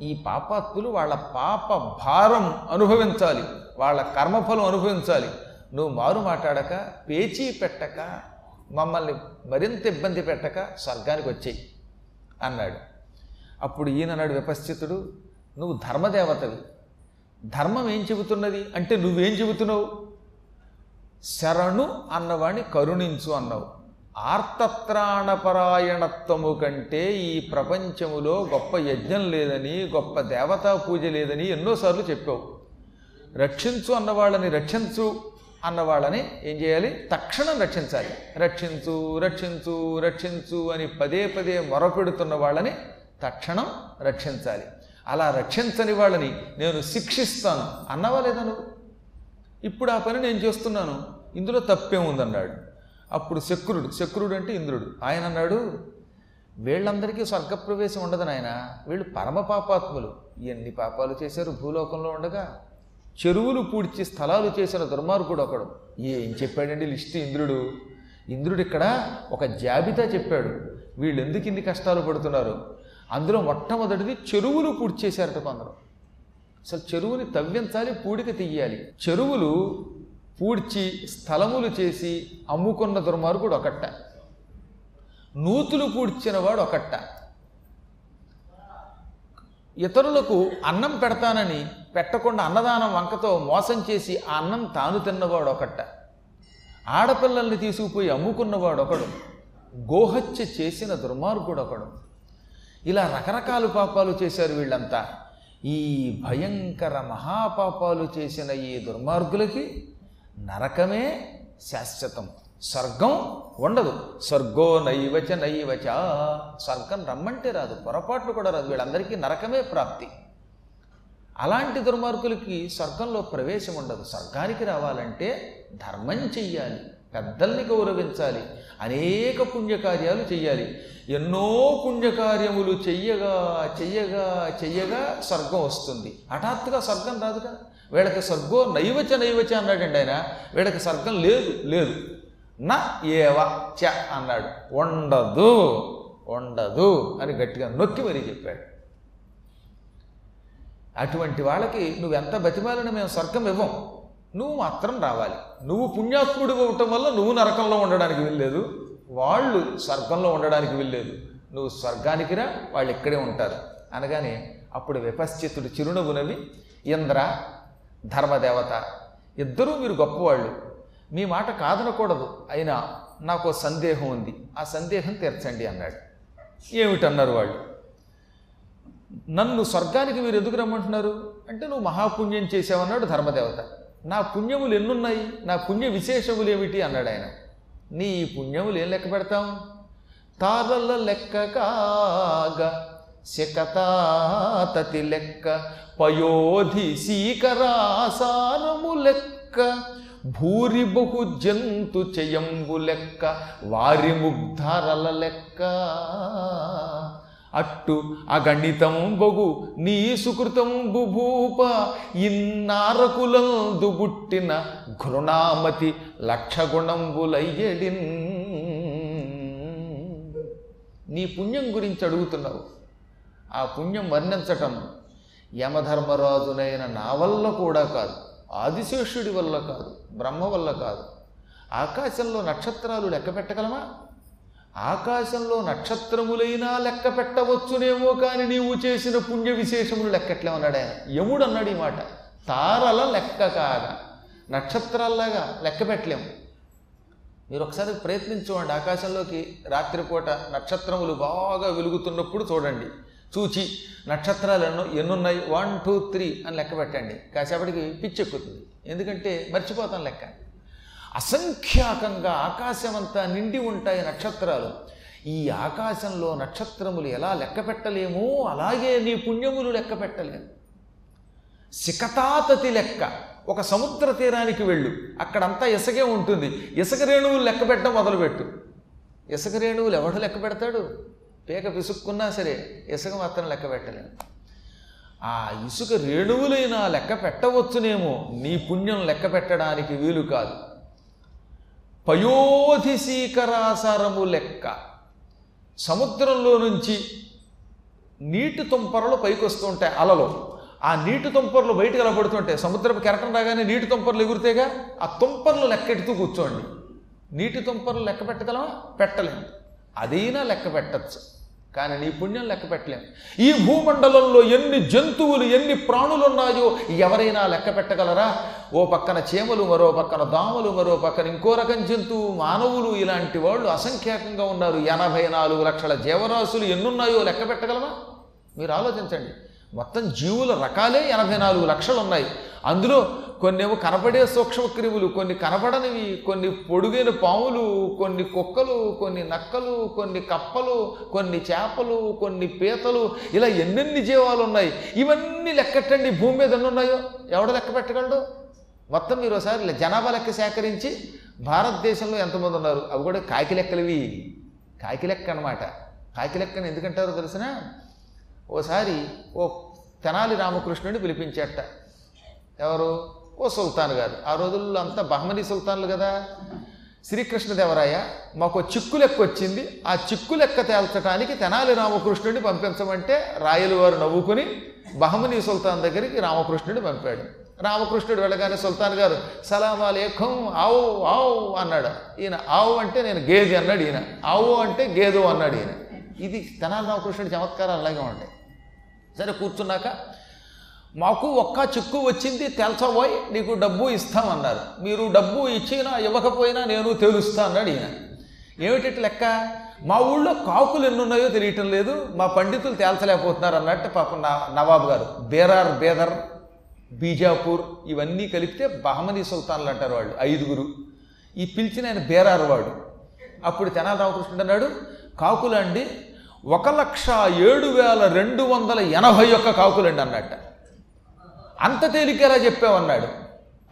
ఈ పాపాత్తులు వాళ్ళ పాప భారం అనుభవించాలి వాళ్ళ కర్మఫలం అనుభవించాలి. నువ్వు మారు మాట్లాడక పేచీ పెట్టక మమ్మల్ని మరింత ఇబ్బంది పెట్టక స్వర్గానికి వచ్చేయి అన్నాడు. అప్పుడు ఈయన విపశ్చితుడు నువ్వు ధర్మదేవతవి. ధర్మం ఏం చెబుతున్నది? అంటే నువ్వేం చెబుతున్నావు? శరణు అన్నవాణ్ణి కరుణించు అన్నావు. ఆర్తత్రాణపరాయణత్వము కంటే ఈ ప్రపంచములో గొప్ప యజ్ఞం లేదని గొప్ప దేవతా పూజ లేదని ఎన్నోసార్లు చెప్పావు. రక్షించు అన్నవాళ్ళని రక్షించు అన్నవాళ్ళని ఏం చేయాలి? తక్షణం రక్షించాలి. రక్షించు రక్షించు రక్షించు అని పదే పదే మొరపెడుతున్న వాళ్ళని తక్షణం రక్షించాలి. అలా రక్షించని వాళ్ళని నేను శిక్షిస్తాను. అన్నవా లేదా నువ్వు? ఇప్పుడు ఆ పని నేను చేస్తున్నాను. ఇందులో తప్పే ఉందన్నాడు అప్పుడు శక్రుడు శక్రుడు అంటే ఇంద్రుడు. ఆయన అన్నాడు వీళ్ళందరికీ స్వర్గప్రవేశం ఉండదు నాయన. వీళ్ళు పరమ పాపాత్ములు. ఎన్ని పాపాలు చేశారు భూలోకంలో ఉండగా? చెరువులు పూడ్చి స్థలాలు చేసిన దుర్మార్గుడు ఒకడు. ఏం చెప్పాడండి లిస్ట్ ఇంద్రుడు? ఇంద్రుడు ఇక్కడ ఒక జాబితా చెప్పాడు. వీళ్ళు ఎందుకు ఇన్ని కష్టాలు పడుతున్నారు? అందులో మొట్టమొదటిది చెరువులు పూడ్చేశారట కొందరు. అసలు చెరువుని తవ్వించాలి పూడిక తీయాలి. చెరువులు పూడ్చి స్థలములు చేసి అమ్ముకున్న దుర్మార్గుడు ఒకట్ట. నూతులు పూడ్చిన వాడు ఒకట్ట. ఇతరులకు అన్నం పెడతానని పెట్టకుండా అన్నదానం వంకతో మోసం చేసి ఆ అన్నం తాను తిన్నవాడు ఒకట్ట. ఆడపిల్లల్ని తీసుకుపోయి అమ్ముకున్నవాడు ఒకడు. గోహత్య చేసిన దుర్మార్గుడు ఒకడు. ఇలా రకరకాల పాపాలు చేశారు వీళ్ళంతా. ఈ భయంకర మహాపాపాలు చేసిన ఈ దుర్మార్గులకి నరకమే శాశ్వతం. స్వర్గం ఉండదు. స్వర్గో నైవచ నైవచ. స్వర్గం రమ్మంటే రాదు. పొరపాట్లు కూడా రాదు. వీళ్ళందరికీ నరకమే ప్రాప్తి. అలాంటి దుర్మార్గులకి స్వర్గంలో ప్రవేశం ఉండదు. స్వర్గానికి రావాలంటే ధర్మం చెయ్యాలి. పెద్దల్ని గౌరవించాలి. అనేక పుణ్యకార్యాలు చెయ్యాలి. ఎన్నో పుణ్యకార్యములు చెయ్యగా చెయ్యగా చెయ్యగా స్వర్గం వస్తుంది. హఠాత్తుగా స్వర్గం రాదుగా? వీళ్ళకి స్వర్గం నైవచ నైవచ అన్నాడండి ఆయన. వీళ్ళకి స్వర్గం లేదు లేదు. నా ఏవ చ అన్నాడు. ఉండదు ఉండదు అని గట్టిగా నొక్కి మరీ చెప్పాడు. అటువంటి వాళ్ళకి నువ్వెంత బతిమాలని మేము స్వర్గం ఇవ్వం. నువ్వు మాత్రం రావాలి. నువ్వు పుణ్యాత్ముడు అవ్వటం వల్ల నువ్వు నరకంలో ఉండడానికి వెళ్ళలేదు వాళ్ళు స్వర్గంలో ఉండడానికి వెళ్ళలేదు నువ్వు స్వర్గానికి రా వాళ్ళు ఇక్కడే ఉంటారు. అనగానే అప్పుడు విపశ్చితుడు చిరునవ్వు నవ్వి ఇంద్ర ధర్మదేవత ఇద్దరూ మీరు గొప్పవాళ్ళు. మీ మాట కాదనకూడదు. అయినా నాకు సందేహం ఉంది. ఆ సందేహం తీర్చండి అన్నాడు. ఏమిటన్నారు వాళ్ళు? నన్ను స్వర్గానికి మీరు ఎందుకు రమ్మంటున్నారు? అంటే నువ్వు మహాపుణ్యం చేసావన్నాడు ధర్మదేవత. నా పుణ్యములు ఎన్నున్నాయి? నా పుణ్య విశేషములు ఏమిటి? అన్నాడు ఆయన. నీ పుణ్యములు ఏం లెక్క పెడతాం తారల లెక్క కాగా శకతాతతి లెక్క పయోధి సీకరాసారము లెక్క భూరి బహు జంతు చెయంబు లెక్క వారి ముగ్ధారల లెక్క. అట్టు అగణితం బగు నీ సుకృతం బుభూప ఇన్నారకులందు బుట్టిన ఘృణామతి లక్షగుణంబులయ్యడిన్. నీ పుణ్యం గురించి అడుగుతున్నావు. ఆ పుణ్యం వర్ణించటం యమధర్మరాజునైన నా వల్ల కూడా కాదు ఆదిశేషుడి వల్ల కాదు బ్రహ్మ వల్ల కాదు. ఆకాశంలో నక్షత్రాలు లెక్క పెట్టగలమా? ఆకాశంలో నక్షత్రములైనా లెక్క పెట్టవచ్చునేమో కానీ నీవు చేసిన పుణ్య విశేషములు లెక్కట్లేమన్నాడు ఆయన. యముడు అన్నాడు ఈ మాట. తారల లెక్క కాగా నక్షత్రాల్లాగా లెక్క పెట్టలేము మీరు ఒకసారి ప్రయత్నించుకోండి. ఆకాశంలోకి రాత్రిపూట నక్షత్రములు బాగా వెలుగుతున్నప్పుడు చూడండి. చూచి నక్షత్రాలు ఎన్నో ఎన్నున్నాయి? వన్ టూ త్రీ అని లెక్క పెట్టండి. కాసేపటికి పిచ్చెక్కుతుంది. ఎందుకంటే మర్చిపోతాం లెక్క. అసంఖ్యాకంగా ఆకాశమంతా నిండి ఉంటాయి నక్షత్రాలు. ఈ ఆకాశంలో నక్షత్రములు ఎలా లెక్క పెట్టలేమో అలాగే నీ పుణ్యములు లెక్క పెట్టలేము సికతాతతి లెక్క ఒక సముద్ర తీరానికి వెళ్ళు. అక్కడంతా ఇసుకే ఉంటుంది. ఇసుక రేణువులు లెక్క పెట్టడం మొదలుపెట్టు. ఇసుక రేణువులు ఎవడు లెక్క పెడతాడు? పేక పిసుక్కున్నా సరే ఇసుక మాత్రం లెక్క పెట్టలేము. ఆ ఇసుక రేణువులైనా లెక్క పెట్టవచ్చునేమో. నీ పుణ్యం లెక్క పెట్టడానికి వీలు కాదు. పయోధిశీకరాసారము లెక్క. సముద్రంలో నుంచి నీటి తుంపరలు పైకి వస్తూ ఉంటాయి అలలు. ఆ నీటి తుంపర్లు బయటకు అలా పడుతుంటాయి. సముద్రపు కెరటం రాగానే నీటి తుంపర్లు ఎగురుతాయిగా? ఆ తుంపర్లు లెక్కెడుతూ కూర్చోండి. నీటి తుంపర్లు లెక్క పెట్టగలమా? పెట్టలేము. అదైనా లెక్క పెట్టచ్చు. కానీ నీ పుణ్యం లెక్క పెట్టలేము ఈ భూమండలంలో ఎన్ని జంతువులు ఎన్ని ప్రాణులు ఉన్నాయో ఎవరైనా లెక్క పెట్టగలరా? ఓ పక్కన చేమలు మరో పక్కన దోమలు మరో పక్కన ఇంకో రకం జంతువు మానవులు ఇలాంటి వాళ్ళు అసంఖ్యాకంగా ఉన్నారు. ఎనభై నాలుగు లక్షల జీవరాశులు ఎన్నున్నాయో లెక్క పెట్టగలమా మీరు ఆలోచించండి. మొత్తం జీవుల రకాలే ఎనభై నాలుగు లక్షలు ఉన్నాయి అందులో కొన్నేమో కనపడే సూక్ష్మక్రిములు కొన్ని కనపడనివి కొన్ని పొడుగైన పాములు కొన్ని కుక్కలు కొన్ని నక్కలు కొన్ని కప్పలు కొన్ని చేపలు కొన్ని పీతలు ఇలా ఎన్నెన్ని జీవాలు ఉన్నాయి ఇవన్నీ లెక్కట్టండి భూమి మీద ఎన్ని ఉన్నాయో ఎవడ లెక్క పెట్టగలడు? మొత్తం మీరు ఒకసారి జనాభా లెక్క సేకరించి భారతదేశంలో ఎంతమంది ఉన్నారు? అవి కూడా కాకి లెక్కలవి. కాకి లెక్క అనమాట కాకి లెక్కని ఎందుకంటారో తెలిసిన? ఓసారి ఓ తెనాలి రామకృష్ణుడిని పిలిపించేట. ఎవరు? ఓ సుల్తాన్ గారు. ఆ రోజుల్లో అంతా బహమనీ సుల్తాన్లు కదా. శ్రీకృష్ణదేవరాయ మాకు చిక్కు లెక్క వచ్చింది. ఆ చిక్కు లెక్క తేల్చడానికి తెనాలి రామకృష్ణుడిని పంపించమంటే రాయలు వారు నవ్వుకుని బహమనీ సుల్తాన్ దగ్గరికి రామకృష్ణుడిని పంపాడు. రామకృష్ణుడు వెళ్ళగానే సుల్తాన్ గారు సలామాలేఖం ఆవు ఆవు అన్నాడు. ఈయన ఆవు అంటే నేను గేదె అన్నాడు ఈయన. ఆవు అంటే గేదు అన్నాడు ఈయన. ఇది తెనాలి రామకృష్ణుడి చమత్కారాలు అలాగే ఉంటాయి సరే కూర్చున్నాక మాకు ఒక్క చిక్కు వచ్చింది తెల్చబోయ్ నీకు డబ్బు ఇస్తామన్నారు మీరు డబ్బు ఇచ్చినా ఇవ్వకపోయినా నేను తెలుస్తా అన్నాడు ఈయన. ఏమిటి లెక్క? మా ఊళ్ళో కాకులు ఎన్నున్నాయో తెలియటం లేదు మా పండితులు తేల్చలేకపోతున్నారు అన్నట్టు పాపం నా నవాబు గారు. బేరార్ బేదర్ బీజాపూర్ ఇవన్నీ కలిపితే బహమనీ సుల్తాన్లు అంటారు వాళ్ళు ఐదుగురు. ఈ పిలిచిన ఆయన బేరారు వాడు. అప్పుడు తెనాలి రామకృష్ణుడు అన్నాడు కాకులండి ఒక లక్ష ఏడు వేల రెండు వందల ఎనభై ఒక్క కాకులండి అన్నట్ట. అంత తేలికేలా చెప్పావన్నాడు.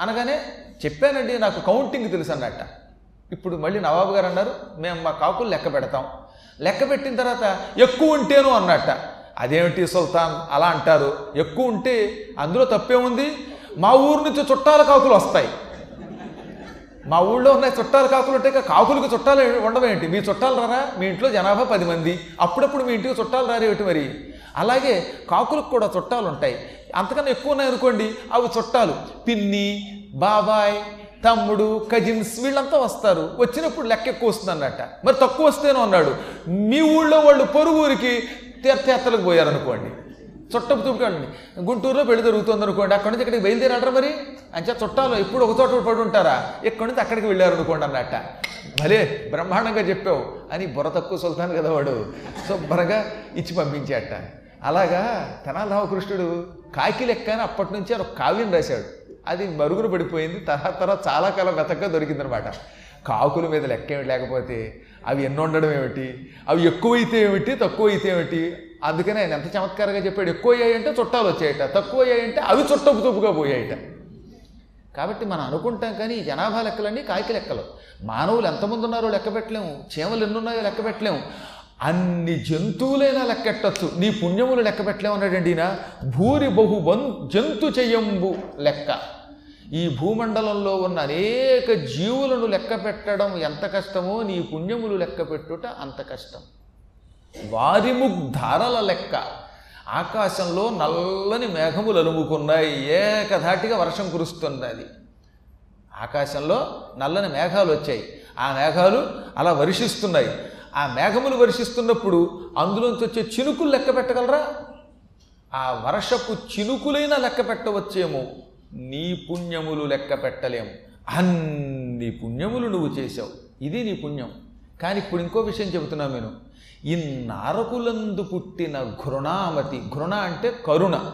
అనగానే చెప్పానండి నాకు కౌంటింగ్ తెలుసు అన్నట్ట ఇప్పుడు మళ్ళీ నవాబు గారు అన్నారు మేము మా కాకులు లెక్క పెడతాం. లెక్క పెట్టిన తర్వాత ఎక్కువ ఉంటేను అన్నట్ట. అదేమిటి సుల్తాన్ అలా అంటారు? ఎక్కువ ఉంటే అందులో తప్పేముంది మా ఊరు నుంచి చుట్టాల కాకులు వస్తాయి. మా ఊళ్ళో ఉన్నాయి చుట్టాలు కాకులు ఉంటే కాకులకి చుట్టాలు ఉండవేంటి? మీ చుట్టాలు రారా? మీ ఇంట్లో జనాభా పది మంది. అప్పుడప్పుడు మీ ఇంటికి చుట్టాలు రారేమిటి మరి? అలాగే కాకులకు కూడా చుట్టాలు ఉంటాయి. అంతకన్నా ఎక్కువ ఉన్నాయి అనుకోండి అవి చుట్టాలు. పిన్ని బాబాయ్ తమ్ముడు కజిన్స్ వీళ్ళంతా వస్తారు. వచ్చినప్పుడు లెక్క ఎక్కువ వస్తుంది అన్నట్ట మరి తక్కువ వస్తేనే అన్నాడు మీ ఊళ్ళో వాళ్ళు పొరుగురికి తీర్థయాత్రలకు పోయారనుకోండి. చుట్టపు చూపుకోండి గుంటూరులో పెళ్ళి జరుగుతుంది అనుకోండి అక్కడి నుంచి ఇక్కడికి బయలుదేరాడరా మరి? అంటే చుట్టాలు ఎప్పుడు ఒక చోట పడి ఉంటారా? ఇక్కడి నుంచి అక్కడికి వెళ్ళారు అనుకోండి అన్నట్ట భలే బ్రహ్మాండంగా చెప్పావు. అని బుర్ర తక్కువ సుల్తాన్ కదా వాడు. శుభ్రంగా ఇచ్చి పంపించేట. అలాగా తెనాలి రామకృష్ణుడు కాకి లెక్క అని అప్పటి నుంచి ఒక కావ్యం రాశాడు. అది మరుగున పడిపోయింది. తర్వాత తర్వాత చాలా కాలం వెతకగా దొరికిందనమాట. కాకుల మీద లెక్క ఏమిటి లేకపోతే అవి ఎన్ని ఉండడం ఏమిటి? అవి ఎక్కువైతే ఏమిటి? తక్కువ అయితే ఏమిటి? అందుకనే ఆయన ఎంత చమత్కారంగా చెప్పాడు. ఎక్కువ అయ్యాయంటే చుట్టాలు వచ్చాయట. తక్కువ అయ్యాయంటే అవి చుట్టపు తుప్పుగా పోయాయట. కాబట్టి మనం అనుకుంటాం కానీ జనాభా లెక్కలన్నీ కాకి లెక్కలు. మానవులు ఎంతమంది ఉన్నారో లెక్క పెట్టలేము. చీమలు ఎన్నున్నాయో లెక్క పెట్టలేము. అన్ని జంతువులైనా లెక్కెట్టచ్చు. నీ పుణ్యములు లెక్క పెట్టలేమన్నాడండి ఈయన? భూరి బహు జంతు చెయ్యంబు లెక్క. ఈ భూమండలంలో ఉన్న అనేక జీవులను లెక్క పెట్టడం ఎంత కష్టమో నీ పుణ్యములు లెక్క పెట్టుట అంత కష్టం. వారిముగ్ధారల లెక్క. ఆకాశంలో నల్లని మేఘములు అలుముకున్నాయి. ఏకధాటిగా వర్షం కురుస్తున్నది. ఆకాశంలో నల్లని మేఘాలు వచ్చాయి. ఆ మేఘాలు అలా వర్షిస్తున్నాయి. ఆ మేఘములు వర్షిస్తున్నప్పుడు అందులోంచి వచ్చే చినుకులు లెక్క పెట్టగలరా? ఆ వర్షపు చినుకులైనా లెక్క పెట్టవచ్చేమో నీ పుణ్యములు లెక్క పెట్టలేము. అన్ని పుణ్యములు నువ్వు చేశావు ఇది నీ పుణ్యం. కానీ ఇప్పుడు ఇంకో విషయం చెబుతున్నా నేను. ఇన్నారకులందు పుట్టిన ఘృణామతి ఘృణ అంటే కరుణ.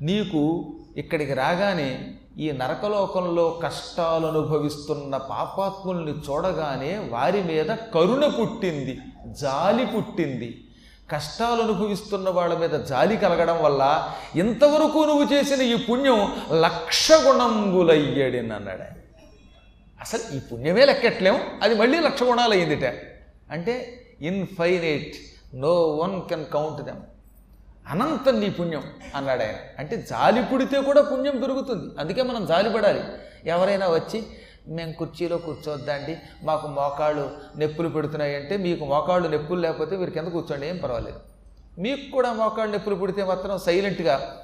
నీకు ఇక్కడికి రాగానే ఈ నరకలోకంలో కష్టాలు అనుభవిస్తున్న పాపాత్ముల్ని చూడగానే వారి మీద కరుణ పుట్టింది జాలి పుట్టింది. కష్టాలు అనుభవిస్తున్న వాళ్ళ మీద జాలి కలగడం వల్ల ఇంతవరకు నువ్వు చేసిన ఈ పుణ్యం లక్ష గుణంబులయ్యడిని అన్నాడు అసలు ఈ పుణ్యమే లెక్కట్లేం అది మళ్ళీ లక్ష గుణాలు అయ్యిందిట అంటే infinite no one can count them. అనంతం నీ పుణ్యం అన్నాడు ఆయన. అంటే జాలి పుడితే కూడా పుణ్యం పెరుగుతుంది అందుకే మనం జాలి పడాలి. ఎవరైనా వచ్చి మేము కుర్చీలో కూర్చోవద్దండి మాకు మోకాళ్ళు నొప్పులు పెడుతున్నాయి అంటే మీకు మోకాళ్ళు నొప్పులు లేకపోతే మీరు కింద కూర్చోండి ఏం పర్వాలేదు. మీకు కూడా మోకాళ్ళు నొప్పులు పుడితే మాత్రం సైలెంట్గా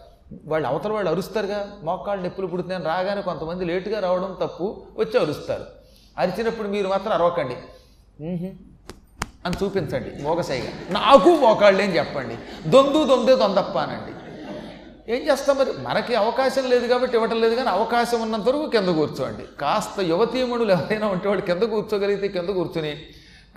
వాళ్ళు అవతల వాళ్ళు అరుస్తారుగా. మోకాళ్ళు నొప్పులు పుడుతున్నాయని రాగానే కొంతమంది లేటుగా రావడం తప్పు వచ్చి అరుస్తారు. అరిచినప్పుడు మీరు మాత్రం అరవకండి. అని చూపించండి మోగసైగా. నాకు మోకాళ్ళు అని చెప్పండి. దొందు దొందే దొందప్పానండి. ఏం చేస్తాం మరి? మనకి అవకాశం లేదు కాబట్టి ఇవ్వటం లేదు కానీ అవకాశం ఉన్నంత వరకు కింద కూర్చోండి. కాస్త యువతీమణులు ఎవరైనా ఉంటే వాళ్ళు కింద కూర్చోగలిగితే కింద కూర్చుని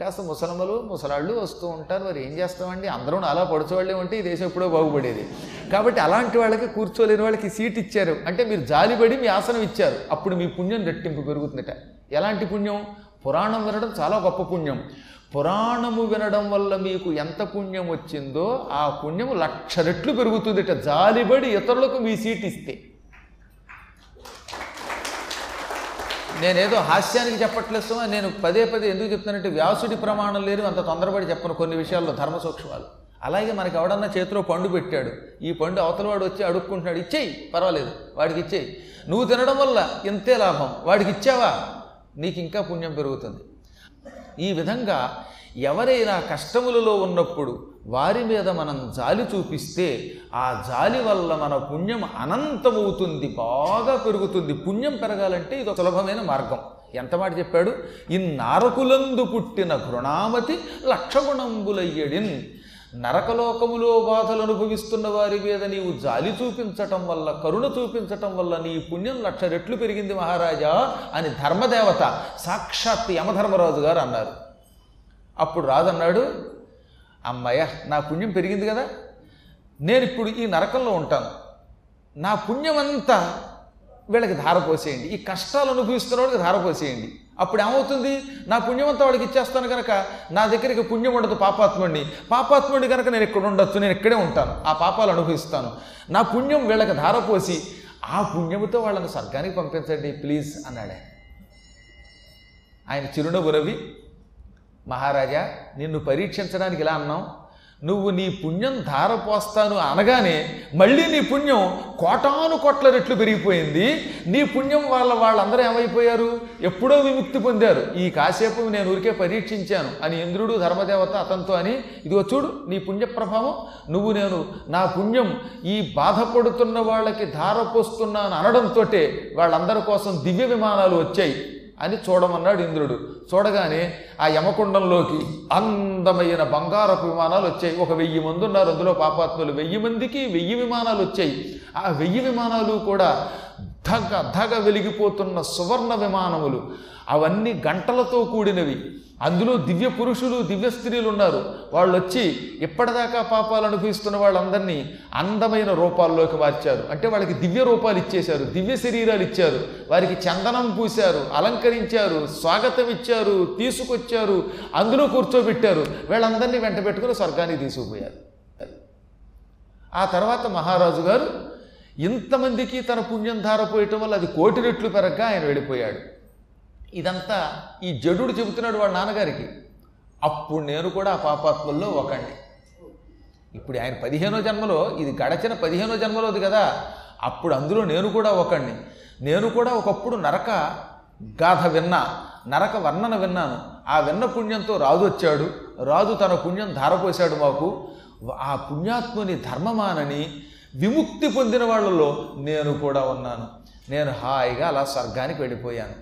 కాస్త ముసలమ్మలు ముసలాళ్ళు వస్తూ ఉంటారు. మరి ఏం చేస్తామండి? అందరూ అలా పడుచోళ్ళే ఉంటే ఈ దేశం ఎప్పుడో బాగుపడేది. కాబట్టి అలాంటి వాళ్ళకి కూర్చోలేని వాళ్ళకి సీట్ ఇచ్చారు. అంటే మీరు జాలిపడి మీ ఆసనం ఇచ్చారు. అప్పుడు మీ పుణ్యం రెట్టింపు పెరుగుతుందట. ఎలాంటి పుణ్యం? పురాణం వినడం చాలా గొప్ప పుణ్యం. పురాణము వినడం వల్ల మీకు ఎంత పుణ్యం వచ్చిందో ఆ పుణ్యము లక్ష రెట్లు పెరుగుతుందట. జాలిబడి ఇతరులకు మీ సీట్ ఇస్తే. నేనేదో హాస్యానికి చెప్పట్లేదు నేను పదే పదే ఎందుకు చెప్తానంటే వ్యాసుడి ప్రమాణం లేని అంత తొందరపడి చెప్పను కొన్ని విషయాల్లో ధర్మ సూక్ష్మాలు. అలాగే మనకి ఎవడన్నా చేతిలో పండు పెట్టాడు ఈ పండు అవతలవాడు వచ్చి అడుక్కుంటున్నాడు ఇచ్చేయి పర్వాలేదు వాడికి ఇచ్చేయి. నువ్వు తినడం వల్ల ఇంతే లాభం వాడికి ఇచ్చావా? నీకు ఇంకా పుణ్యం పెరుగుతుంది. ఈ విధంగా ఎవరైనా కష్టములలో ఉన్నప్పుడు వారి మీద మనం జాలి చూపిస్తే ఆ జాలి వల్ల మన పుణ్యం అనంతమవుతుంది బాగా పెరుగుతుంది. పుణ్యం పెరగాలంటే ఇది ఒక సులభమైన మార్గం. ఎంత మాట చెప్పాడు? ఇన్నారకులందు పుట్టిన ఘృణామతి లక్షగుణంబులయ్యడిన్. నరకలోకములో బాధలు అనుభవిస్తున్న వారి మీద నీవు జాలి చూపించటం వల్ల కరుణ చూపించటం వల్ల నీ పుణ్యం లక్ష రెట్లు పెరిగింది మహారాజా అని ధర్మదేవత సాక్షాత్ యమధర్మరాజు గారు అన్నారు. అప్పుడు రాజు అన్నాడు అమ్మయ్య నా పుణ్యం పెరిగింది కదా. నేను ఇప్పుడు ఈ నరకంలో ఉంటాను. నా పుణ్యమంతా వీళ్ళకి ధార పోసేయండి. ఈ కష్టాలు అనుభవిస్తున్న వాళ్ళకి ధారపోసేయండి అప్పుడు ఏమవుతుంది? నా పుణ్యమంతా వాడికి ఇచ్చేస్తాను కనుక నా దగ్గరికి పుణ్యం ఉండదు పాపాత్ముడిని. పాపాత్ముడి కనుక నేను ఇక్కడ ఉండొచ్చు నేను ఇక్కడే ఉంటాను. ఆ పాపాలు అనుభవిస్తాను. నా పుణ్యం వీళ్ళకి ధారపోసి ఆ పుణ్యముతో వాళ్ళని స్వర్గానికి పంపించండి ప్లీజ్ అన్నాడే ఆయన. ఆయన చిరునవ్వు రవి మహారాజా నిన్ను పరీక్షించడానికి ఇలా అన్నాం నువ్వు నీ పుణ్యం ధారపోస్తాను అనగానే మళ్ళీ నీ పుణ్యం కోటాను కోట్ల రెట్లు పెరిగిపోయింది. నీ పుణ్యం వాళ్ళ వాళ్ళందరూ ఏమైపోయారు? ఎప్పుడో విముక్తి పొందారు. ఈ కాసేపు నేను ఊరికే పరీక్షించాను అని ఇంద్రుడు ధర్మదేవత అతనితో అని ఇదిగో చూడు నీ పుణ్య ప్రభావం. నువ్వు నేను నా పుణ్యం ఈ బాధపడుతున్న వాళ్ళకి ధారపోస్తున్నాను అనడంతో వాళ్ళందరి కోసం దివ్య విమానాలు వచ్చాయి. అని చూడమన్నాడు ఇంద్రుడు. చూడగానే ఆ యమకుండంలోకి అందమైన బంగారపు విమానాలు వచ్చాయి. ఒక వెయ్యి మంది ఉన్నారు. అందులో పాపాత్ములు. వెయ్యి మందికి వెయ్యి విమానాలు వచ్చాయి. ఆ వెయ్యి విమానాలు కూడా ధగ ధగ వెలిగిపోతున్న సువర్ణ విమానములు అవన్నీ గంటలతో కూడినవి. అందులో దివ్య పురుషులు దివ్య స్త్రీలు ఉన్నారు. వాళ్ళు వచ్చి ఇప్పటిదాకా పాపాలు అనుభవిస్తున్న వాళ్ళందరినీ అందమైన రూపాల్లోకి మార్చారు. అంటే వాళ్ళకి దివ్య రూపాలు ఇచ్చేశారు దివ్య శరీరాలు ఇచ్చారు. వారికి చందనం పూశారు అలంకరించారు స్వాగతం ఇచ్చారు తీసుకొచ్చారు అందులో కూర్చోబెట్టారు. వీళ్ళందరినీ వెంట పెట్టుకుని స్వర్గానికి తీసుకుపోయారు. ఆ తర్వాత మహారాజు గారు ఇంతమందికి తన పుణ్యం ధారపోయటం వల్ల అది కోటి రెట్లు పెరగగా ఆయన వెళ్ళిపోయాడు. ఇదంతా ఈ జడుడు చెబుతున్నాడు వాళ్ళ నాన్నగారికి. అప్పుడు నేను కూడా ఆ పాపాత్మల్లో ఒకండి ఇప్పుడు ఆయన పదిహేనో జన్మలో ఇది గడచిన పదిహేనో జన్మలోది కదా అప్పుడు అందులో నేను కూడా ఒకండి నేను కూడా ఒకప్పుడు నరక గాథ విన్నా నరక వర్ణన విన్నాను. ఆ విన్న పుణ్యంతో రాజు వచ్చాడు. రాజు తన పుణ్యం ధారపోశాడు మాకు. ఆ పుణ్యాత్ముని ధర్మమానని విముక్తి పొందిన వాళ్ళలో నేను కూడా ఉన్నాను. నేను హాయిగా అలా స్వర్గానికి వెళ్ళిపోయాను.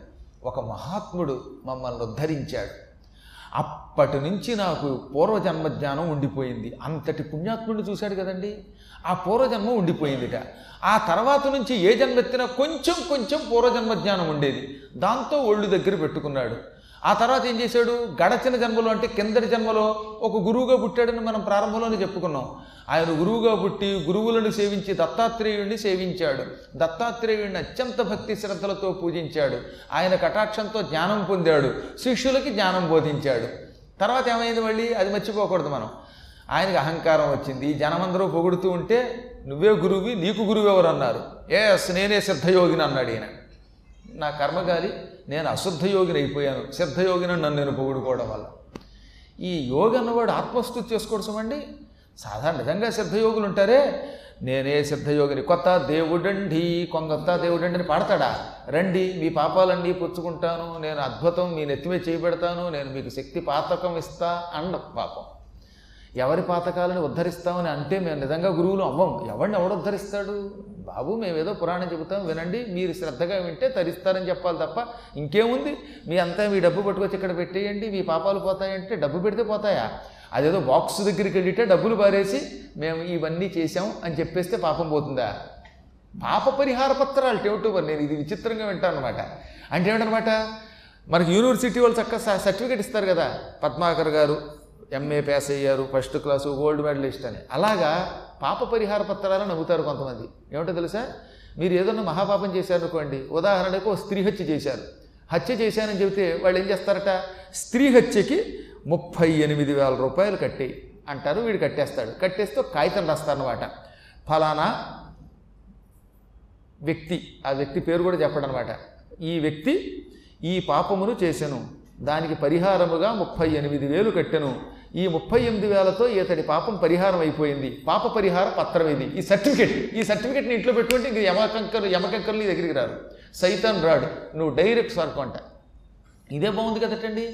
ఒక మహాత్ముడు మమ్మల్ని ఉద్ధరించాడు. అప్పటి నుంచి నాకు పూర్వజన్మ జ్ఞానం ఉండిపోయింది. అంతటి పుణ్యాత్ముడిని చూశాడు కదండి. ఆ పూర్వజన్మ ఉండిపోయిందిట. ఆ తర్వాత నుంచి ఏ జన్మ ఎత్తినా కొంచెం కొంచెం పూర్వజన్మ జ్ఞానం ఉండేది. దాంతో ఒళ్ళు దగ్గర పెట్టుకున్నాడు. ఆ తర్వాత ఏం చేశాడు? గడచిన జన్మలో అంటే కిందటి జన్మలో ఒక గురువుగా పుట్టాడని మనం ప్రారంభంలోనే చెప్పుకున్నాం. ఆయన గురువుగా పుట్టి గురువులను సేవించి దత్తాత్రేయుడిని సేవించాడు. దత్తాత్రేయుడిని అత్యంత భక్తి శ్రద్ధలతో పూజించాడు. ఆయన కటాక్షంతో జ్ఞానం పొందాడు. శిష్యులకి జ్ఞానం బోధించాడు. తర్వాత ఏమైంది మళ్ళీ? అది మర్చిపోకూడదు మనం. ఆయనకి అహంకారం వచ్చింది. జనమందరూ పొగుడుతూ ఉంటే నువ్వే గురువి నీకు గురువు ఎవరు అన్నారు ఎస్ నేనే సిద్ధయోగిని అన్నాడు ఈయన. నా కర్మగాలి నేను అశుద్ధయోగిని అయిపోయాను. సిద్ధయోగిని నన్ను నేను పొగుడుకోవడం వల్ల. ఈ యోగి అన్నవాడు ఆత్మస్థుతి చేసుకోవడం అండి. సాధారణ నిజంగా సిద్ధయోగులు ఉంటారే? నేనే సిద్ధయోగిని కొత్త దేవుడండి కొంగొత్త దేవుడండి అని పాడతాడా? రండి మీ పాపాలన్నీ పుచ్చుకుంటాను. నేను అద్భుతం మీ నెత్తిమే చేయబెడతాను నేను మీకు శక్తి పాతకం ఇస్తా అండ పాపం. ఎవరి పాతకాలను ఉద్ధరిస్తామని అంటే మేము నిజంగా గురువులు అవ్వం. ఎవరిని ఎవడు ఉద్ధరిస్తాడు? బాబు మేమేదో పురాణం చెబుతాం వినండి మీరు శ్రద్ధగా వింటే తరిస్తారని చెప్పాలి తప్ప ఇంకేముంది? మీ అంతా మీ డబ్బు పట్టుకొచ్చి ఇక్కడ పెట్టేయండి మీ పాపాలు పోతాయంటే డబ్బు పెడితే పోతాయా? అదేదో బాక్స్ దగ్గరికి వెళ్ళితే డబ్బులు పారేసి మేము ఇవన్నీ చేసాం అని చెప్పేస్తే పాపం పోతుందా? పాప పరిహార పత్రాలు టేవుటూ నేను ఇది విచిత్రంగా వింటాను అనమాట అంటే ఏమిటనమాట మనకి యూనివర్సిటీ వాళ్ళు చక్క సర్టిఫికేట్ ఇస్తారు కదా పద్మాకర్ గారు ఎంఏ పాస్ అయ్యారు ఫస్ట్ క్లాసు గోల్డ్ మెడలిస్ట్ అని. అలాగా పాప పరిహార పత్రాలను నమ్ముతారు కొంతమంది. ఏమిటో తెలుసా? మీరు ఏదన్నా మహాపాపం చేశారనుకోండి ఉదాహరణకు స్త్రీ హత్య చేశారు. హత్య చేశానని చెబితే వాళ్ళు ఏం చేస్తారట? స్త్రీ హత్యకి ముప్పై ఎనిమిది వేల రూపాయలు కట్టి అంటారు వీడు కట్టేస్తాడు. కట్టేస్తే కాగితం రాస్తారనమాట ఫలానా వ్యక్తి ఆ వ్యక్తి పేరు కూడా చెప్పడం అనమాట ఈ వ్యక్తి ఈ పాపమును చేశాను దానికి పరిహారముగా ముప్పై ఎనిమిది వేలు కట్టెను. ఈ ముప్పై ఎనిమిది వేలతో ఇతడి పాపం పరిహారం అయిపోయింది. పాప పరిహార పత్రం ఇది ఈ సర్టిఫికెట్ ఈ సర్టిఫికెట్ని ఇంట్లో పెట్టుకుంటే ఇంక యమకంకరు యమకంకర్లు నీ దగ్గరికి రారు సైతాన్ రాడు నువ్వు డైరెక్ట్ స్వర్గం అంట ఇదే బాగుంది కదటండి.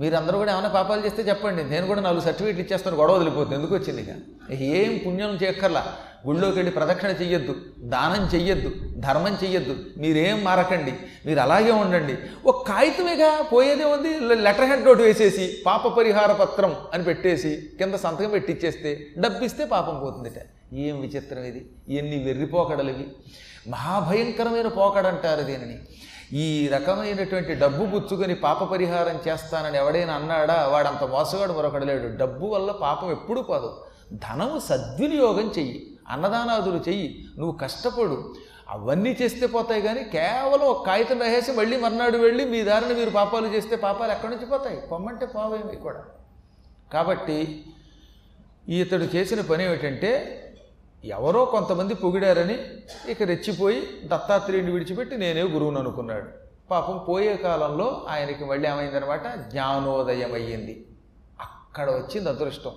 మీరందరూ కూడా ఏమైనా పాపాలు చేస్తే చెప్పండి. నేను కూడా నాలుగు సర్టిఫికేట్లు ఇచ్చేస్తాను గొడవ వదిలిపోతుంది. ఎందుకు వచ్చింది ఇక ఏం పుణ్యం చేయక్కర్లా. గుళ్ళోకి వెళ్ళి ప్రదక్షిణ చెయ్యొద్దు దానం చెయ్యొద్దు ధర్మం చెయ్యొద్దు. మీరేం మారకండి మీరు అలాగే ఉండండి. ఒక కాగితమేగా పోయేదే ఉంది లెటర్ హెడ్ నోట్ వేసేసి పాప పరిహార పత్రం అని పెట్టేసి కింద సంతకం పెట్టిచ్చేస్తే డబ్బిస్తే పాపం పోతుందిట. ఏం విచిత్రం ఇది? ఎన్ని వెర్రిపోకడలు ఇవి మహాభయంకరమైన పోకడంటారు దీనిని. ఈ రకమైనటువంటి డబ్బు పుచ్చుకొని పాప పరిహారం చేస్తానని ఎవడైనా అన్నాడా? వాడంత మోసగాడు మరొకడు లేడు. డబ్బు వల్ల పాపం ఎప్పుడూ పోదు. ధనము సద్వినియోగం చెయ్యి. అన్నదానాదులు చెయ్యి. నువ్వు కష్టపడు. అవన్నీ చేస్తే పోతాయి కానీ కేవలం ఒక కాగితం రాసేసి మళ్ళీ మర్నాడు వెళ్ళి మీ దారిన మీరు పాపాలు చేస్తే పాపాలు ఎక్కడి నుంచి పోతాయి? పొమ్మంటే పావేమి కూడా కాబట్టి ఇతడు చేసిన పని ఏమిటంటే ఎవరో కొంతమంది పొగిడారని ఇక రెచ్చిపోయి దత్తాత్రేయుడిని విడిచిపెట్టి నేనే గురువును అనుకున్నాడు. పాపం పోయే కాలంలో ఆయనకి మళ్ళీ ఏమైందనమాట జ్ఞానోదయం అయ్యింది అక్కడ వచ్చింది అదృష్టం.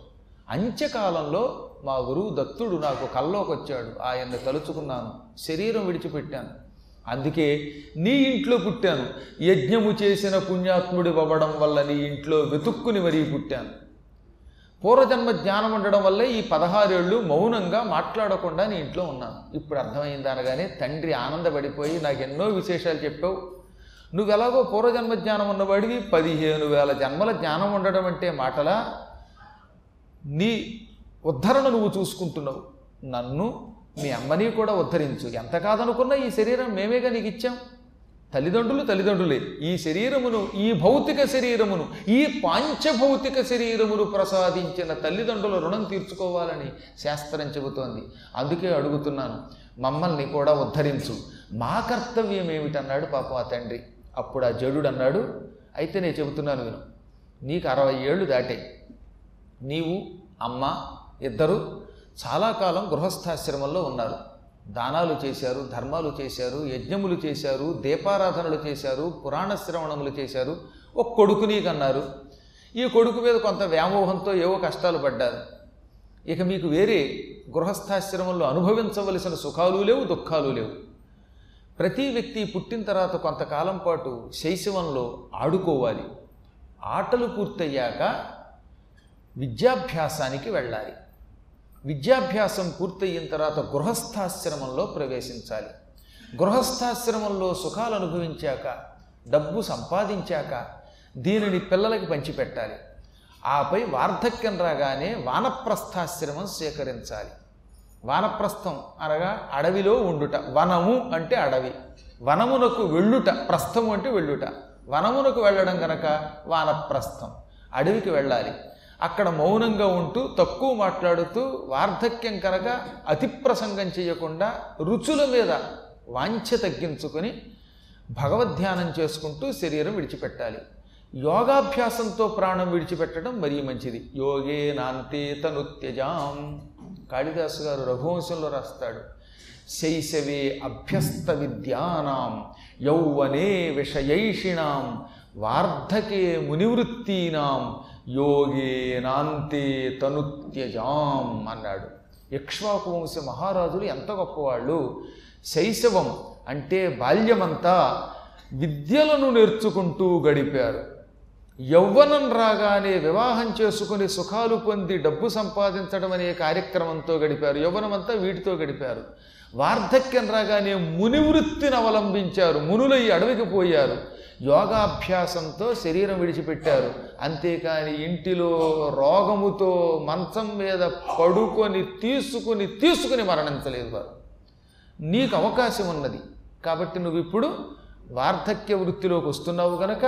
అంత్యకాలంలో మా గురువు దత్తుడు నాకు కల్లోకి వచ్చాడు ఆయన్ని తలుచుకున్నాను. శరీరం విడిచిపెట్టాను. అందుకే నీ ఇంట్లో పుట్టాను. యజ్ఞము చేసిన పుణ్యాత్ముడి అవ్వడం వల్ల నీ ఇంట్లో వెతుక్కుని మరీ పుట్టాను. పూర్వజన్మ జ్ఞానం ఉండడం వల్లే ఈ పదహారేళ్ళు మౌనంగా మాట్లాడకుండా నీ ఇంట్లో ఉన్నాను. ఇప్పుడు అర్థమైంది అనగానే తండ్రి ఆనందపడిపోయి నాకు ఎన్నో విశేషాలు చెప్పావు. నువ్వు ఎలాగో పూర్వజన్మ జ్ఞానం ఉన్నవాడివి. పదిహేను వేల జన్మల జ్ఞానం ఉండడం అంటే మాటలా? నీ ఉద్ధరణ నువ్వు చూసుకుంటున్నావు. నన్ను మీ అమ్మని కూడా ఉద్ధరించు. ఎంత కాదనుకున్నా ఈ శరీరం మేమేగా నీకు ఇచ్చాం? తల్లిదండ్రులు తల్లిదండ్రులే. ఈ శరీరమును ఈ భౌతిక శరీరమును ఈ పాంచభౌతిక శరీరమును ప్రసాదించిన తల్లిదండ్రుల రుణం తీర్చుకోవాలని శాస్త్రం చెబుతోంది. అందుకే అడుగుతున్నాను మమ్మల్ని కూడా ఉద్ధరించు. మా కర్తవ్యం ఏమిటన్నాడు పాపం ఆ తండ్రి. అప్పుడు ఆ జడు అన్నాడు అయితే నేను చెబుతున్నాను విను. నీకు అరవై ఏళ్ళు దాటే. నీవు అమ్మ ఇద్దరు చాలా కాలం గృహస్థాశ్రమంలో ఉన్నారు. దానాలు చేశారు ధర్మాలు చేశారు యజ్ఞములు చేశారు దీపారాధనలు చేశారు పురాణ శ్రవణములు చేశారు. ఒక కొడుకు కన్నారు ఈ కొడుకు మీద కొంత వ్యామోహంతో ఏవో కష్టాలు పడ్డారు. ఇక మీకు వేరే గృహస్థాశ్రమంలో అనుభవించవలసిన సుఖాలు లేవు దుఃఖాలు లేవు. ప్రతి వ్యక్తి పుట్టిన తర్వాత కొంతకాలం పాటు శైశవంలో ఆడుకోవాలి. ఆటలు పూర్తయ్యాక విద్యాభ్యాసానికి వెళ్ళాలి. విద్యాభ్యాసం పూర్తయిన తర్వాత గృహస్థాశ్రమంలో ప్రవేశించాలి. గృహస్థాశ్రమంలో సుఖాలు అనుభవించాక డబ్బు సంపాదించాక దీనిని పిల్లలకి పంచిపెట్టాలి. ఆపై వార్ధక్యం రాగానే వానప్రస్థాశ్రమం స్వీకరించాలి. వానప్రస్థం అనగా అడవిలో ఉండుట. వనము అంటే అడవి. వనమునకు వెళ్ళుట. ప్రస్థము అంటే వెళ్ళుట. వనమునకు వెళ్ళడం గనక వానప్రస్థం. అడవికి వెళ్ళాలి. అక్కడ మౌనంగా ఉంటూ తక్కువ మాట్లాడుతూ వార్ధక్యం కనుక అతి ప్రసంగం చేయకుండా రుచుల మీద వాంఛ తగ్గించుకొని భగవద్ధ్యానం చేసుకుంటూ శరీరం విడిచిపెట్టాలి. యోగాభ్యాసంతో ప్రాణం విడిచిపెట్టడం మరీ మంచిది. యోగే నాంతే తనుత్యజాం. కాళిదాసు గారు రఘువంశంలో రాస్తాడు. శైశవే అభ్యస్త విద్యానాం యౌవనే విషయైషిణాం వార్ధకే మునివృత్తీనాం యోగే నాంతే తనుత్యజాం అన్నాడు. ఇక్ష్వాకు వంశ మహారాజులు ఎంత గొప్పవాళ్ళు. శైశవం అంటే బాల్యమంతా విద్యలను నేర్చుకుంటూ గడిపారు. యౌవనం రాగానే వివాహం చేసుకుని సుఖాలు పొంది డబ్బు సంపాదించడం అనే కార్యక్రమంతో గడిపారు. యౌవనమంతా వీటితో గడిపారు. వార్ధక్యం రాగానే మునివృత్తిని అవలంబించారు. మునులై అడవికి పోయారు. యోగాభ్యాసంతో శరీరం విడిచిపెట్టారు. అంతేకాని ఇంటిలో రోగముతో మంచం మీద పడుకొని తీసుకుని తీసుకుని మరణించలేదు వారు. నీకు అవకాశం ఉన్నది. కాబట్టి నువ్వు ఇప్పుడు వార్ధక్య వృత్తిలోకి వస్తున్నావు గనక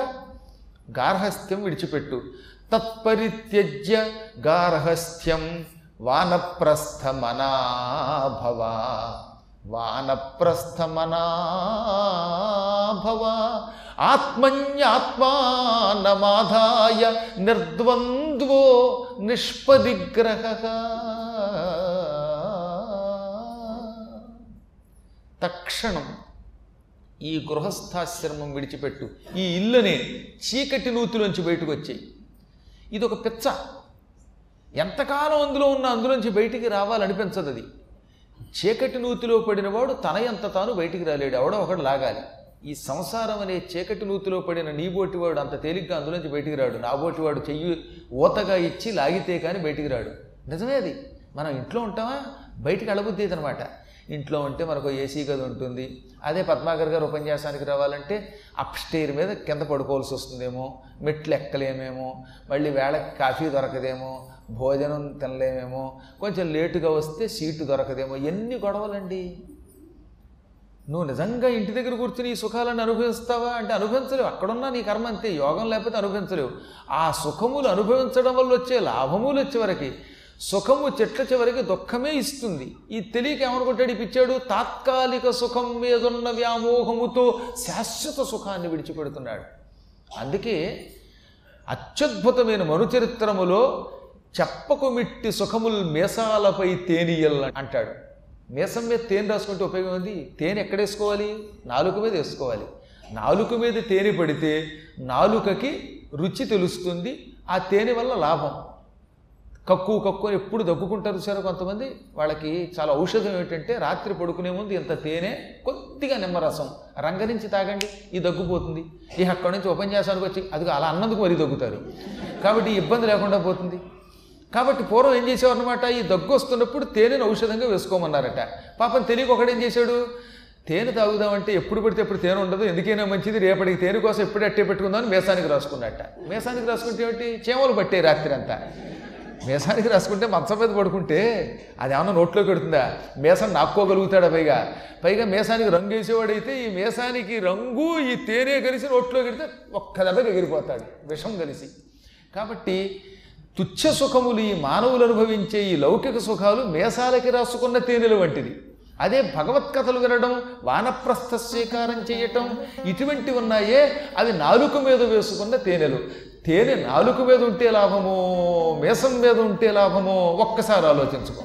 గార్హస్థ్యం విడిచిపెట్టు. తత్పరిత్యజ్య గార్హస్థ్యం వానప్రస్థమనాభవ. వానప్రస్థమనాభవ ఆత్మన్యాత్మానమాధాయ నిర్ద్వంద్వో నిష్పదిగ్రహ. తక్షణం ఈ గృహస్థాశ్రమం విడిచిపెట్టు. ఈ ఇల్లునే చీకటి నూతిలోంచి బయటకు వచ్చాయి ఇది ఒక పిచ్చ. ఎంతకాలం అందులో ఉన్న అందులోంచి బయటికి రావాలనిపించదు అది చీకటి నూతిలో పడినవాడు తన ఎంత తాను బయటికి రాలేడు. ఎవడో ఒకడు లాగాలి. ఈ సంసారం అనే చీకటి నూతిలో పడిన నీబోటివాడు అంత తేలిగ్గా అందులోంచి బయటికి రాడు. నాబోటివాడు చెయ్యి ఊతగా ఇచ్చి లాగితే కానీ బయటికి రాడు. నిజమే అది. మనం ఇంట్లో ఉంటామా? బయటికి అడబుద్ది అనమాట ఇంట్లో ఉంటే మనకు ఏసీ గది ఉంటుంది. అదే పద్మాకర్ గారు ఉపన్యాసానికి రావాలంటే అప్స్టేర్ మీద కింద పడుకోవాల్సి వస్తుందేమో. మెట్లు ఎక్కలేమేమో. మళ్ళీ వేళకి కాఫీ దొరకదేమో. భోజనం తినలేమేమో కొంచెం లేటుగా వస్తే సీటు దొరకదేమో ఎన్ని గొడవలండి. నువ్వు నిజంగా ఇంటి దగ్గర కూర్చుని ఈ సుఖాలను అనుభవిస్తావా? అంటే అనుభవించలేవు అక్కడున్నా నీ కర్మ అంతే యోగం లేకపోతే అనుభవించలేవు. ఆ సుఖములు అనుభవించడం వల్ల వచ్చే లాభములు వచ్చేవరకి సుఖము చెట్ల చివరికి దుఃఖమే ఇస్తుంది. ఈ తెలియక ఏమనుకుంటాడు పిచ్చాడు? తాత్కాలిక సుఖం మీదున్న వ్యామోహముతో శాశ్వత సుఖాన్ని విడిచిపెడుతున్నాడు. అందుకే అత్యద్భుతమైన మనుచరిత్రములో చెప్పకుమిట్టి సుఖములు సుఖముల్ మేసాలపై తేనియల్ అంటాడు. మీసం మీద తేనె రాసుకుంటే ఉపయోగం ఉంది తేనె ఎక్కడ వేసుకోవాలి? నాలుక మీద వేసుకోవాలి. నాలుక మీద తేనె పడితే నాలుకకి రుచి తెలుస్తుంది ఆ తేనె వల్ల లాభం. కక్కు కక్కు అని ఎప్పుడు దగ్గుకుంటారు సార్ కొంతమంది? వాళ్ళకి చాలా ఔషధం ఏమిటంటే రాత్రి పడుకునే ముందు ఇంత తేనె కొద్దిగా నిమ్మరసం రంగరించి తాగండి ఈ దగ్గుపోతుంది. ఇక అక్కడి నుంచి ఉపన్యాసానికి వచ్చి అది అలా అన్నందుకు మరీ దగ్గుతారు. కాబట్టి ఇబ్బంది లేకుండా పోతుంది. కాబట్టి పూర్వం ఏం చేసేవారనమాట ఈ దగ్గు వస్తున్నప్పుడు తేనెను ఔషధంగా వేసుకోమన్నారట. పాపం తెలియక ఒకడు ఏం చేశాడు? తేనె తాగుదామంటే ఎప్పుడు పడితే ఎప్పుడు తేనె ఉండదు. ఎందుకైనా మంచిది. రేపటికి తేనె కోసం ఎప్పుడు అట్టే పెట్టుకుందామని మేసానికి రాసుకున్నట్ట. మేసానికి రాసుకుంటే ఏమిటి? చేమలు పట్టే రాత్రి అంతా. మేసానికి రాసుకుంటే మంచం మీద పడుకుంటే అది ఏమన్నా నోట్లోకి పెడుతుందా? మేసం నాక్కోగలుగుతాడా పైగా? పైగా మేసానికి రంగు వేసేవాడైతే ఈ మేసానికి రంగు ఈ తేనె కలిసి నోట్లో పెడితే ఒక్క దెబ్బకి ఎగిరిపోతాడు. విషం కలిసి. కాబట్టి తుచ్చ సుఖములు ఈ మానవులు అనుభవించే ఈ లౌకిక సుఖాలు మేసాలకి రాసుకున్న తేనెలు వంటిది. అదే భగవత్ కథలు వినడం వానప్రస్థ స్వీకారం చేయటం ఇటువంటి ఉన్నాయే అవి నాలుక మీద వేసుకున్న తేనెలు. తేనె నాలుక మీద ఉంటే లాభమో మేసం మీద ఉంటే లాభమో ఒక్కసారి ఆలోచించుకో.